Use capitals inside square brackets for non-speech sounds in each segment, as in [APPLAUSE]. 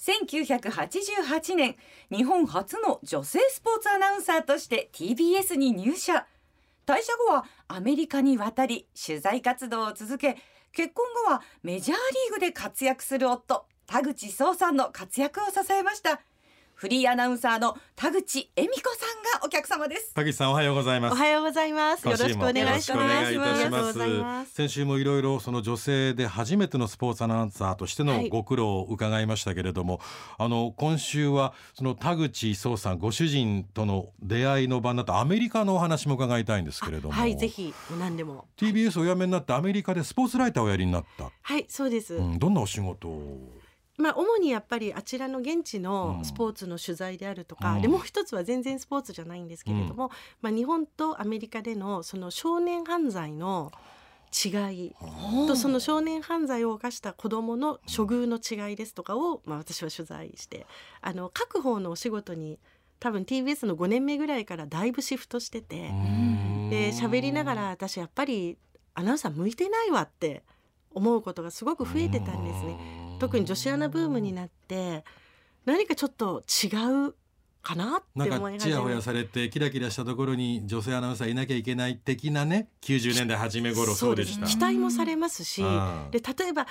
1988年日本初の女性スポーツアナウンサーとして TBS に入社。退社後はアメリカに渡り取材活動を続け結婚後はメジャーリーグで活躍する夫田口壮さんの活躍を支えました。フリーアナウンサーの田口恵美子さんがお客様です。田口さんおはようございます。おはようございます。よろしくお願いします。先週もいろいろその女性で初めてのスポーツアナウンサーとしてのご苦労を伺いましたけれども、はい、あの今週はその田口壮さんご主人との出会いの場になったアメリカのお話も伺いたいんですけれども。はいぜひ何でも。TBS お辞めになってアメリカでスポーツライターをやりになった。はいそうです、うん、どんなお仕事を？まあ、主にやっぱりあちらの現地のスポーツの取材であるとか、うん、でもう一つは全然スポーツじゃないんですけれども、うん、まあ、日本とアメリカでのその少年犯罪の違いとその少年犯罪を犯した子どもの処遇の違いですとかを、まあ、私は取材してあの各方のお仕事に多分 TBS の5年目ぐらいからだいぶシフトしててで喋りながら私やっぱりアナウンサー向いてないわって思うことがすごく増えてたんですね。特に女子アナブームになって何かちょっと違うかなって思いちやほやされてキラキラしたところに女性アナウンサーいなきゃいけない的なね90年代初め頃そうでした。期待もされますしで例えばあ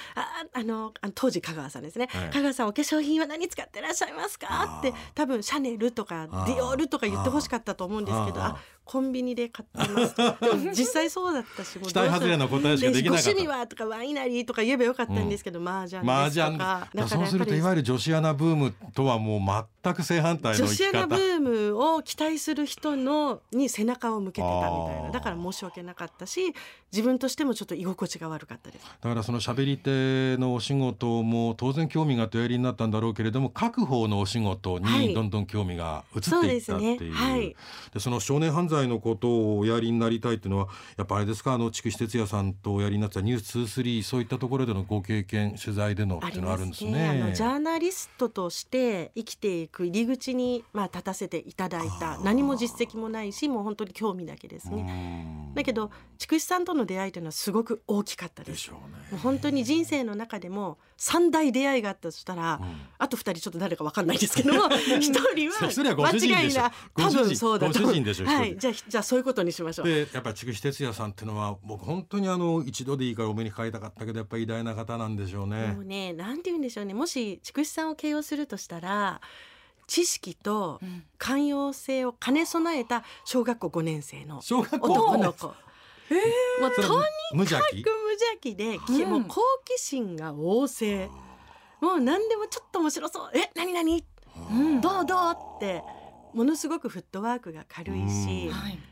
あの当時香川さんですね、はい、香川さんお化粧品は何使ってらっしゃいますか？って多分シャネルとかディオールとか言ってほしかったと思うんですけどあコンビニで買ってます。[LAUGHS] でも実際そうだったし期待外れの答えしかできなかった。趣味はとかワイナリーとか言えばよかったんですけど、うん、麻雀ですとかそうするといわゆる女子アナブームとはもう全く正反対の女子アナブームを期待する人のに背中を向けてたみたいな。だから申し訳なかったし自分としてもちょっと居心地が悪かったです。だからその喋り手のお仕事も当然興味があっておやりになったんだろうけれども各方のお仕事にどんどん興味が移っていったっていう,、はい、ね。はい、その少年犯罪のことをおやりになりたいっていうのはやっぱあれですかあの筑紫哲也さんとおやりになった「ニュース2 3そういったところでのご経験取材でのっていうのあるんですね。あのジャーナリストとして生きていく入り口に、まあ、立たせていただいた何も実績もないしもう本当に興味だけですね。だけど筑紫さんとの出会いというのはすごく大きかったです。でしょうね、もう本当に人生の中でも3大出会いがあったとしたら、うん、あと2人ちょっと誰か分かんないですけども [LAUGHS] 1人は間違いな多分そうだとはい、じゃあじゃあそういうことにしましょう。でやっぱり筑紫哲也さんっていうのは僕本当にあの一度でいいからお目にかかりたかったけどやっぱり偉大な方なんでしょうね。もうねなんて言うんでしょうね。もし筑紫さんを形容するとしたら知識と寛容性を兼ね備えた小学校5年生の男の子。えー、もうとにかく無邪気？で、うん、もう好奇心が旺盛。もう何でもちょっと面白そう。え何何、うん、どうどうってものすごくフットワークが軽いし、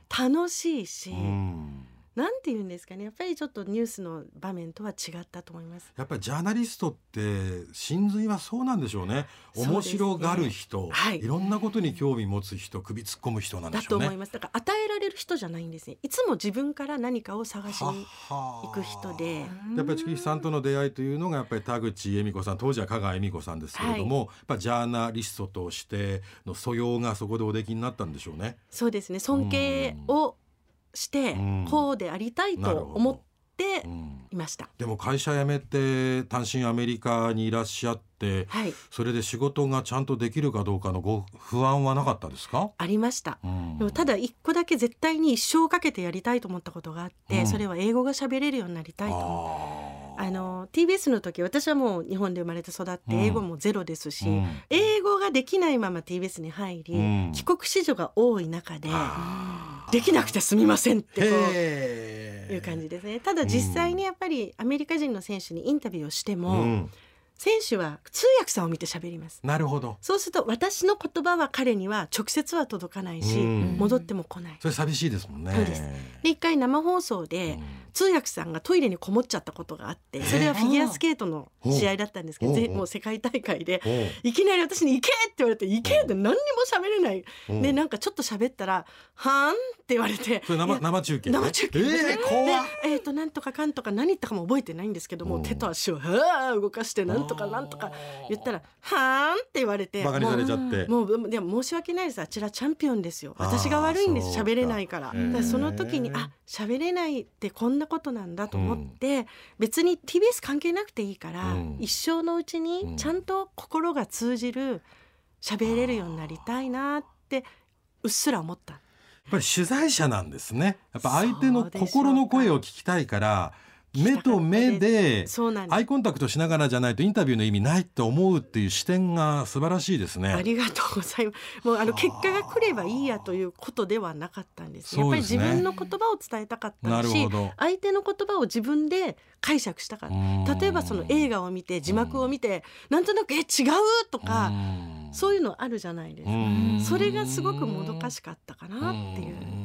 楽しいし。なんて言うんですかね。やっぱりちょっとニュースの場面とは違ったと思います。やっぱりジャーナリストって真髄はそうなんでしょうね。面白がる人、ねはい、いろんなことに興味持つ人首突っ込む人なんでしょうね。だと思います。だから与えられる人じゃないんですね。いつも自分から何かを探しに行く人で。やっぱり月さんとの出会いというのがやっぱり田口恵美子さん当時は香川恵美子さんですけれども、はい、やっぱジャーナリストとしての素養がそこでおできになったんでしょうね。そうですね。尊敬をしてこうでありたいと思っていました、でも会社辞めて単身アメリカにいらっしゃって、はい、それで仕事がちゃんとできるかどうかのご不安はなかったですか？ありました、うん、でもただ一個だけ絶対に一生かけてやりたいと思ったことがあって、うん、それは英語が喋れるようになりたいと。あの TBS の時私はもう日本で生まれて育って英語もゼロですし、うん、英語ができないまま TBS に入り、うん、帰国子女が多い中でできなくてすみませんってこういう感じですね。ただ実際にやっぱりアメリカ人の選手にインタビューをしても、うん選手は通訳さんを見て喋ります。なるほど。そうすると私の言葉は彼には直接は届かないし、戻っても来ない。それ寂しいですもんね。そうです。で一回生放送で、通訳さんがトイレにこもっちゃったことがあってそれはフィギュアスケートの試合だったんですけどもう世界大会でいきなり私に「行け!」って言われて「行け!」って何にも喋れない。でなんかちょっと喋ったら「はん?」って言われて [LAUGHS] 生生中継生中継えー、怖えー、となんとかかんとか何言ったかも覚えてないんですけども手と足をはあ動かしてなんとかなんとか言ったら「はーん」って言われてバカにされちゃって。もうでも申し訳ないです。あちらチャンピオンですよ。私が悪いんです。喋れないから。だその時にあ喋れないってこんなことなんだと思って、うん、別に TBS 関係なくていいから、うん、一生のうちにちゃんと心が通じる喋れるようになりたいなってうっすら思った。やっぱり取材者なんですね。やっぱ相手の心の声を聞きたいから。目と目でアイコンタクトしながらじゃないとインタビューの意味ないって思うっていう視点が素晴らしいですね。ありがとうございます。もうあの結果が来ればいいやということではなかったんです。すね、やっぱり自分の言葉を伝えたかったし、相手の言葉を自分で解釈したかった。例えばその映画を見て字幕を見てなんとなくえ違うとかそういうのあるじゃないですか。それがすごくもどかしかったかなっていう。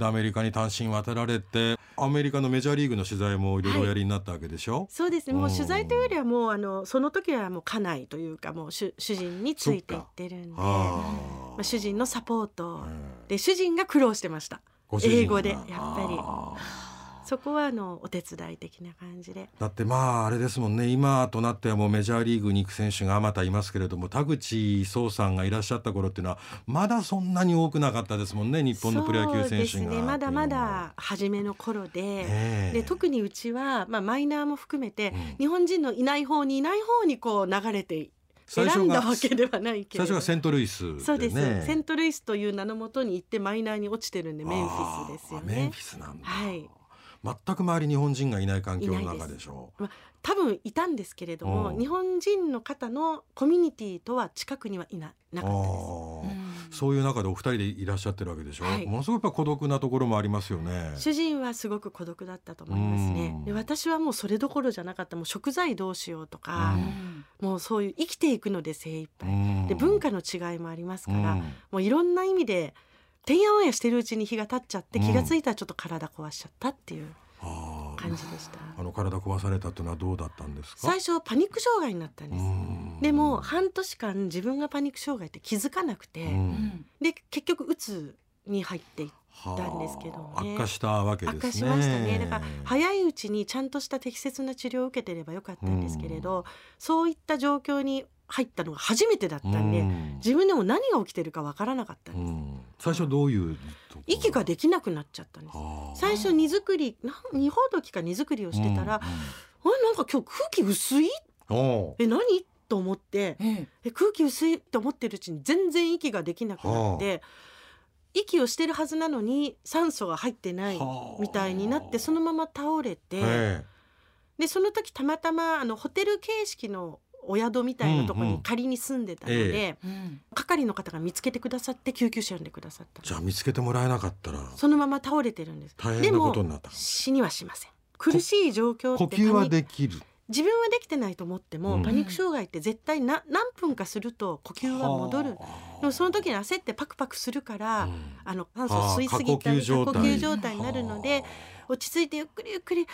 アメリカに単身渡られてアメリカのメジャーリーグの取材もいろいろおやりになったわけでしょ、はい、そうですね。もう取材というよりはもうあのその時はもう家内というかもう主主人についていってるんでまあ、主人のサポートで主人が苦労してました。英語でやっぱり。そこはあのお手伝い的な感じで。だってまああれですもんね。今となってはもうメジャーリーグに行く選手があまたいますけれども田口壮さんがいらっしゃった頃っていうのはまだそんなに多くなかったですもんね日本のプロ野球選手が、ね、まだまだ初めの頃で。で特にうちは、まあ、マイナーも含めて、うん、日本人のいない方にいない方にこう流れて選んだわけではないけど。最初がセントルイス、ね、そうです。セントルイスという名のもとに行ってマイナーに落ちてるんでメンフィスですよね。メンフィスなんだ。はい全く周り日本人がいない環境の中でしょう。まあ、多分いたんですけれども、日本人の方のコミュニティとは近くにはいななかったです。そういう中でお二人でいらっしゃってるわけでしょう、はい、ものすごくやっぱ孤独なところもありますよね。主人はすごく孤独だったと思いますね。で私はもうそれどころじゃなかった。もう食材どうしようとかもうそういう生きていくので精一杯。で文化の違いもありますからもういろんな意味でてんやわんやしてるうちに日が経っちゃって気が付いたらちょっと体壊しちゃったっていう。感じでした。あの体壊されたというのはどうだったんですか？最初パニック障害になったんです。でも半年間自分がパニック障害って気づかなくて、で結局うつに入っていったんですけど、ね、悪化したわけですね。悪化しましたね。だから早いうちにちゃんとした適切な治療を受けてればよかったんですけれど、そういった状況に入ったのが初めてだったんで、うん、自分でも何が起きてるかわからなかったんです、うん、最初どういう息ができなくなっちゃったんです。最初荷造り二ほどきか荷造りをしてたら、うん、あなんか今日空気薄い？え何？と思って、え空気薄いと思ってるうちに全然息ができなくなって息をしてるはずなのに酸素が入ってないみたいになってそのまま倒れてでその時たまたまあのホテル形式のお宿みたいなところに仮に住んでたので、うんうん、係の方が見つけてくださって救急車呼んでくださったじゃあ見つけてもらえなかったらそのまま倒れてるんです。大変なことになった死にはしません。苦しい状況呼吸はできる？自分はできてないと思っても、うん、パニック障害って絶対な何分かすると呼吸は戻る。でもその時に焦ってパクパクするから、うん、あの酸素吸いすぎたり過呼吸状態。になるので落ち着いてゆっくりゆっくり。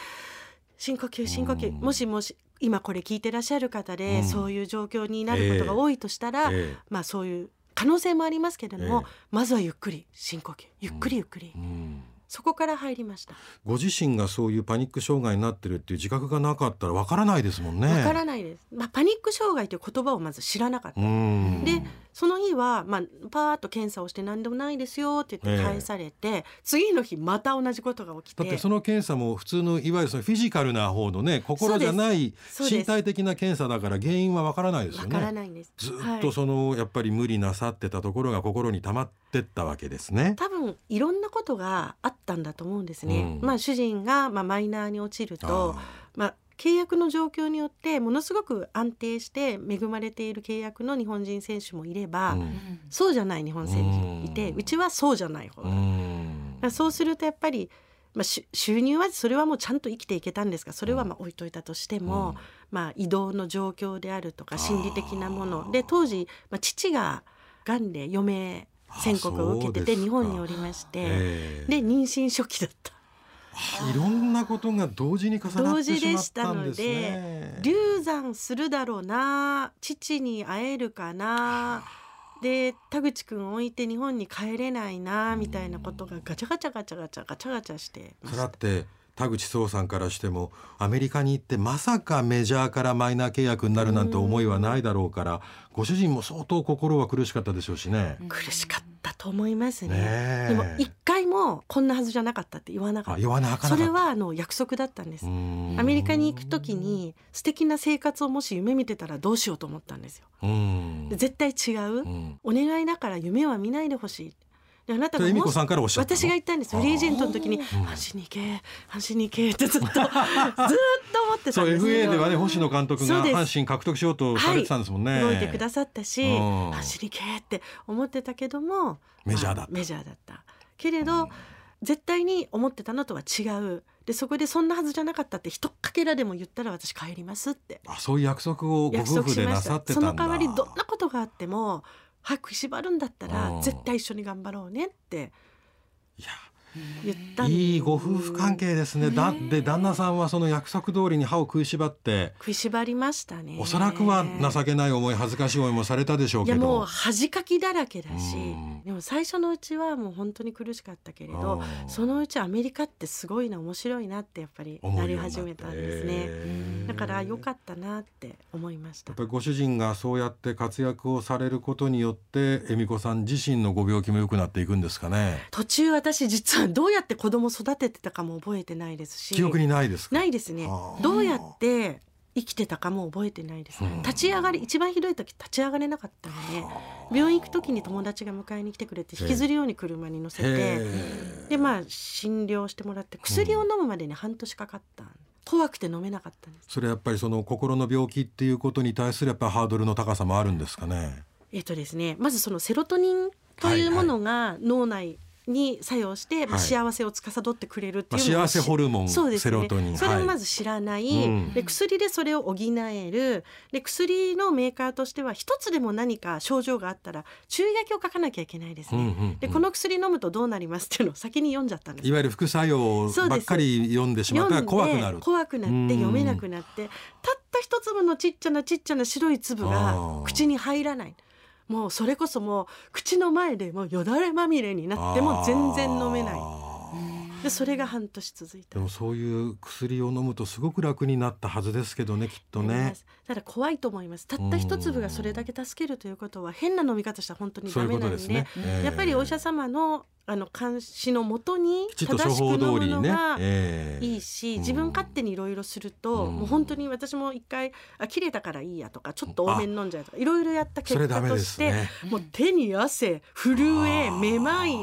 深呼吸深呼吸、もしもし今これ聞いてらっしゃる方で、うん、そういう状況になることが多いとしたら、えー、まあそういう可能性もありますけれども、えー、まずはゆっくり深呼吸。ゆっくりゆっくり。うん。そこから入りました。ご自身がそういうパニック障害になってるっていう自覚がなかったらわからないですもんね。わからないです、まあ、パニック障害という言葉をまず知らなかった。でその日は、まあ、パーッと検査をして何でもないですよって言って返されて、えー、次の日また同じことが起きて。だってその検査も普通のいわゆるそのフィジカルな方のね心じゃない身体的な検査だから原因はわからないですよね。からないんです。ずっとその、はい、やっぱり無理なさってたところが心に溜まってったわけですね。多分いろんなことがあったんだと思うんですね。うん、まあ主人が、まあ、マイナーに落ちるとまあ契約の状況によってものすごく安定して恵まれている契約の日本人選手もいれば、うん、そうじゃない日本選手もいて、うん、うちはそうじゃない方。だ、うん、そうするとやっぱり、まあ、収入はそれはもうちゃんと生きていけたんですがそれはまあ置いといたとしても、まあ、移動の状況であるとか心理的なもの。で当時、まあ、父ががんで余命宣告を受けてて日本におりましてで妊娠初期だった。いろんなことが同時に重なってしまったんですね。流産するだろうな父に会えるかなで田口くん置いて日本に帰れないなみたいなことがガチャガチャガチャガチャガチャガチャしてそれって田口壮さんからしてもアメリカに行ってまさかメジャーからマイナー契約になるなんて思いはないだろうからご主人も相当心は苦しかったでしょうしね。苦しかったと思いますね。ねでも一回もこんなはずじゃなかったって言わなかった。言わなかそれはあの約束だったんです。アメリカに行く時に素敵な生活をもし夢見てたらどうしようと思ったんですよ。絶対違う、お願いだから夢は見ないでほしい。であなたがも私が言ったんですフリー。エージェントの時に「阪神に行け阪神に行け」ってずっと [LAUGHS] ずっと思ってたんですそう FA ではね星野監督が阪神獲得しようとされてたんですもんね、はい、動いてくださったし阪神に行けって思ってたけどもメジャーだった。メジャーだったけれど、絶対に思ってたのとは違う。でそこでそんなはずじゃなかったって一かけらでも言ったら私帰りますって。あそういう約束をご夫婦でなさってたその代わりどんなことがあっても早く縛るんだったら絶対一緒に頑張ろうねって。いやいいご夫婦関係ですね。だで旦那さんはその約束通りに歯を食いしばって食いしばりましたね。おそらくは情けない思い恥ずかしい思いもされたでしょうけど。いやもう恥かきだらけだし、でも最初のうちはもう本当に苦しかったけれど、そのうちアメリカってすごいな面白いなってやっぱりなり始めたんですね。だから良かったなって思いました。やっぱりご主人がそうやって活躍をされることによって恵美子さん自身のご病気も良くなっていくんですかね。途中私実は [LAUGHS] どうやって子供供育ててたかも覚えてないですし記憶にないですないですね。どうやって生きてたかも覚えてないです、立ち上がり一番ひどい時立ち上がれなかったので病院行く時に友達が迎えに来てくれて引きずるように車に乗せてでまあ診療してもらって薬を飲むまでに半年かかった。怖くて飲めなかったそれやっぱりその心の病気っていうことに対するやっぱハードルの高さもあるんですかね？えっとですねまずそのセロトニンというものが脳内に作用して、まあ、幸せを司ってくれるっていうの、まあ、幸せホルモンそうです、ね、セロトニンそれをまず知らない、はい、で薬でそれを補える。で薬のメーカーとしては一つでも何か症状があったら注意書きを書かなきゃいけないですね、うんうんうん、でこの薬飲むとどうなりますっていうのを先に読んじゃったんです。いわゆる副作用ばっかり読んでしまったら怖くなる。怖くなって読めなくなってたった一粒のちっちゃなちっちゃな白い粒が口に入らないもうそれこそもう口の前でもうよだれまみれになっても全然飲めない。でそれが半年続いた。でもそういう薬を飲むとすごく楽になったはずですけどねきっとね。ただ怖いと思います。たった一粒がそれだけ助けるということは変な飲み方したら本当にダメなんで。ね、やっぱりお医者様のあの監視のもとに正しく飲むのがいいし、自分勝手にいろいろすると、もう本当に私も一回あ切れたからいいやとかちょっと多めに飲んじゃうとかいろいろやった結果として、もう手に汗震えめまい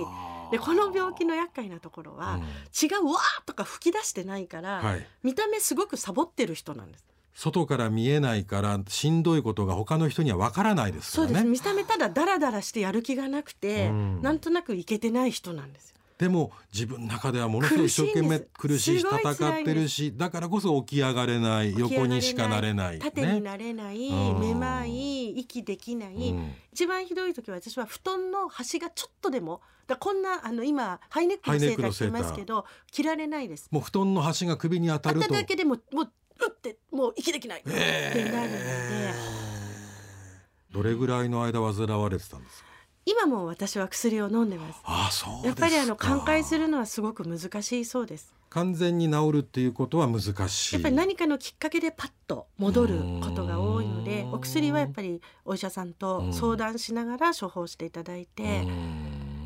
でこの病気の厄介なところは、血がわーとか吹き出してないから、見た目すごくサボってる人なんです。外から見えないからしんどいことが他の人にはわからないですね。そうです見た目ただダラダラしてやる気がなくて、うん、なんとなくいけてない人なんですよ。でも自分の中ではものすごい一生懸命苦しいし戦ってるしだからこそ起き上がれない横にしかなれない縦になれない、ね、めまい息できない、うん、一番ひどい時は私は布団の端がちょっとでもだこんなあの今ハイネックのセーター着てますけど着られないです。もう布団の端が首に当たると。だけでももううってもう息できないってなるので、どれぐらいの間患われてたんですか？今も私は薬を飲んでます。あそうやっぱりあの寛解するのはすごく難しいそうです。完全に治るっていうことは難しい。やっぱり何かのきっかけでパッと戻ることが多いのでお薬はやっぱりお医者さんと相談しながら処方していただいて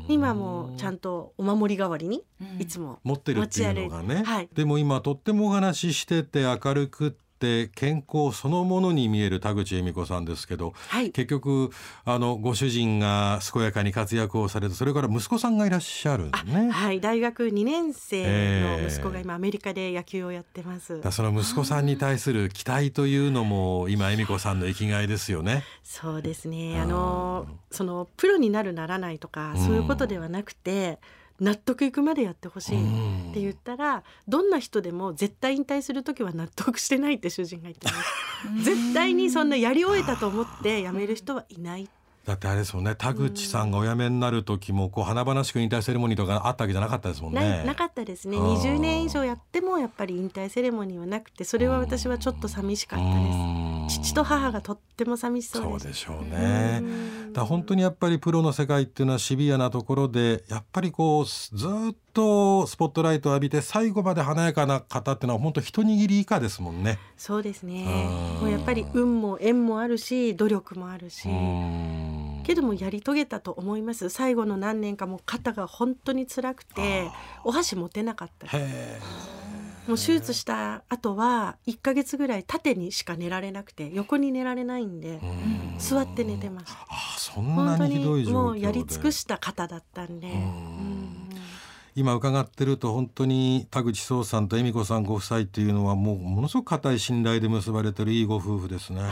今もちゃんとお守り代わりにいつも持ってるっていうのがね、はい、でも今とってもお話ししてて明るくって健康そのものに見える田口恵美子さんですけど、はい、結局あのご主人が健やかに活躍をされてそれから息子さんがいらっしゃるね。はい大学2年生の息子が今アメリカで野球をやってます。だその息子さんに対する期待というのも今恵美子さんの生きがいですよね。そうですねあのそのプロになるならないとかそういうことではなくて。うん納得いくまでやってほしいって言ったらどんな人でも絶対引退する時は納得してないって主人が言ってます。[LAUGHS] 絶対にそんなやり終えたと思って辞める人はいないだってあれですもんね。田口さんがお辞めになる時もこう華々しく引退セレモニーとかあったわけじゃなかったですもんね。なかったですね。20年以上やってもやっぱり引退セレモニーはなくてそれは私はちょっと寂しかったです。父と母がとっても寂しそうそうでしょうね。だ本当にやっぱりプロの世界っていうのはシビアなところでやっぱりこうずっとスポットライトを浴びて最後まで華やかな方っていうのは本当一握り以下ですもんね。そうですね。もうやっぱり運も縁もあるし努力もあるしけどもやり遂げたと思います。最後の何年かも肩が本当に辛くてお箸持てなかった。もう手術した後は1か月ぐらい縦にしか寝られなくて横に寝られないんで座って寝てました。あそんなにひどいもうやり尽くした方だったんで今伺ってると本当に田口壮さんと恵美子さんご夫妻っていうのはもうものすごく固い信頼で結ばれてるいいご夫婦ですね。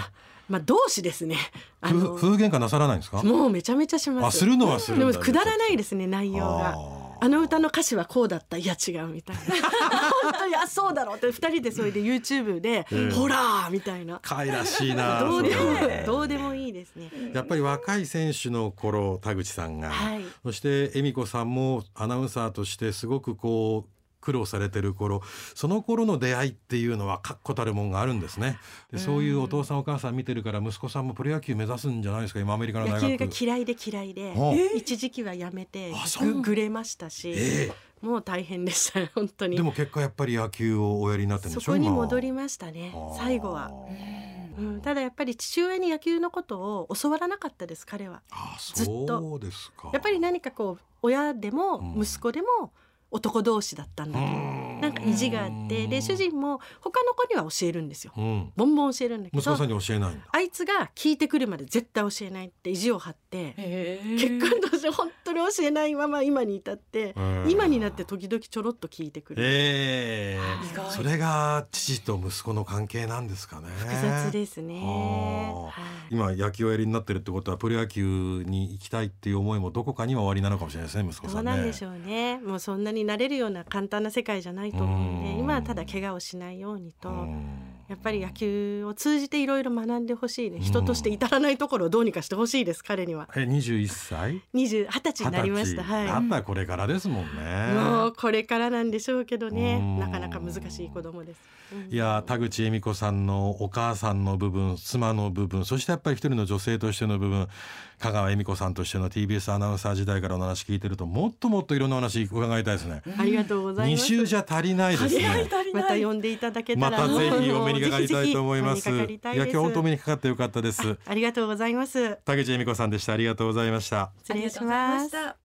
まあ同志ですね。夫婦喧嘩なさらないんですか？もうめちゃめちゃします。するのはするでもくだらないですね内容が。あの歌の歌詞はこうだった。いや違うみたいな。[LAUGHS] 本当にあそうだろうって。二人でそれで YouTube で、うん、ほらみたいな。可愛らしいな [LAUGHS] どうでもどうでもいいですね。やっぱり若い選手の頃田口さんが、はい、そして恵美子さんもアナウンサーとしてすごくこう苦労されてる頃その頃の出会いっていうのは確固たるもんがあるんですね。でそういうお父さんお母さん見てるから息子さんもプロ野球目指すんじゃないですか今アメリカの大学。野球が嫌いで嫌いで。一時期はやめてぐれましたし、えー、もう大変でした [LAUGHS] 本当に。でも結果やっぱり野球をおやりになってそこに戻りましたね最後は。うん、ただやっぱり父親に野球のことを教わらなかったです彼は。ずっと。やっぱり何かこう親でも息子でも男同士だったんだけど。なんか意地があってで主人も他の子には教えるんですよ、うん、ボンボン教えるんだけど息子さんに教えないあいつが聞いてくるまで絶対教えないって意地を張って結婚として本当に教えないまま今に至って今になって時々ちょろっと聞いてくる、え。ー、それが父と息子の関係なんですかね。複雑ですね、今野球をやりになってるってことはプロ野球に行きたいっていう思いもどこかには終わりなのかもしれないですね息子さんね。そうなんでしょうね。もうそんなになれるような簡単な世界じゃないと思うんで今はただ怪我をしないようにとやっぱり野球を通じていろいろ学んでほしいね。人として至らないところをどうにかしてほしいです彼には。え21歳？20 20歳になりました。はい。なんだこれからですもんね。もうこれからなんでしょうけどね。なかなか難しい子供です、いや田口恵美子さんのお母さんの部分妻の部分そしてやっぱり一人の女性としての部分香川恵美子さんとしての TBS アナウンサー時代からお話聞いてるともっともっといろんな話伺いたいですね。ありがとうございます。二週じゃ足りないですね。[LAUGHS] また呼んでいただけたらまたぜひお目にかかりたいと思います。いや今日本当目にかかってよかったですあ。りがとうございます。田口恵美子さんでした。ありがとうございました。失礼します。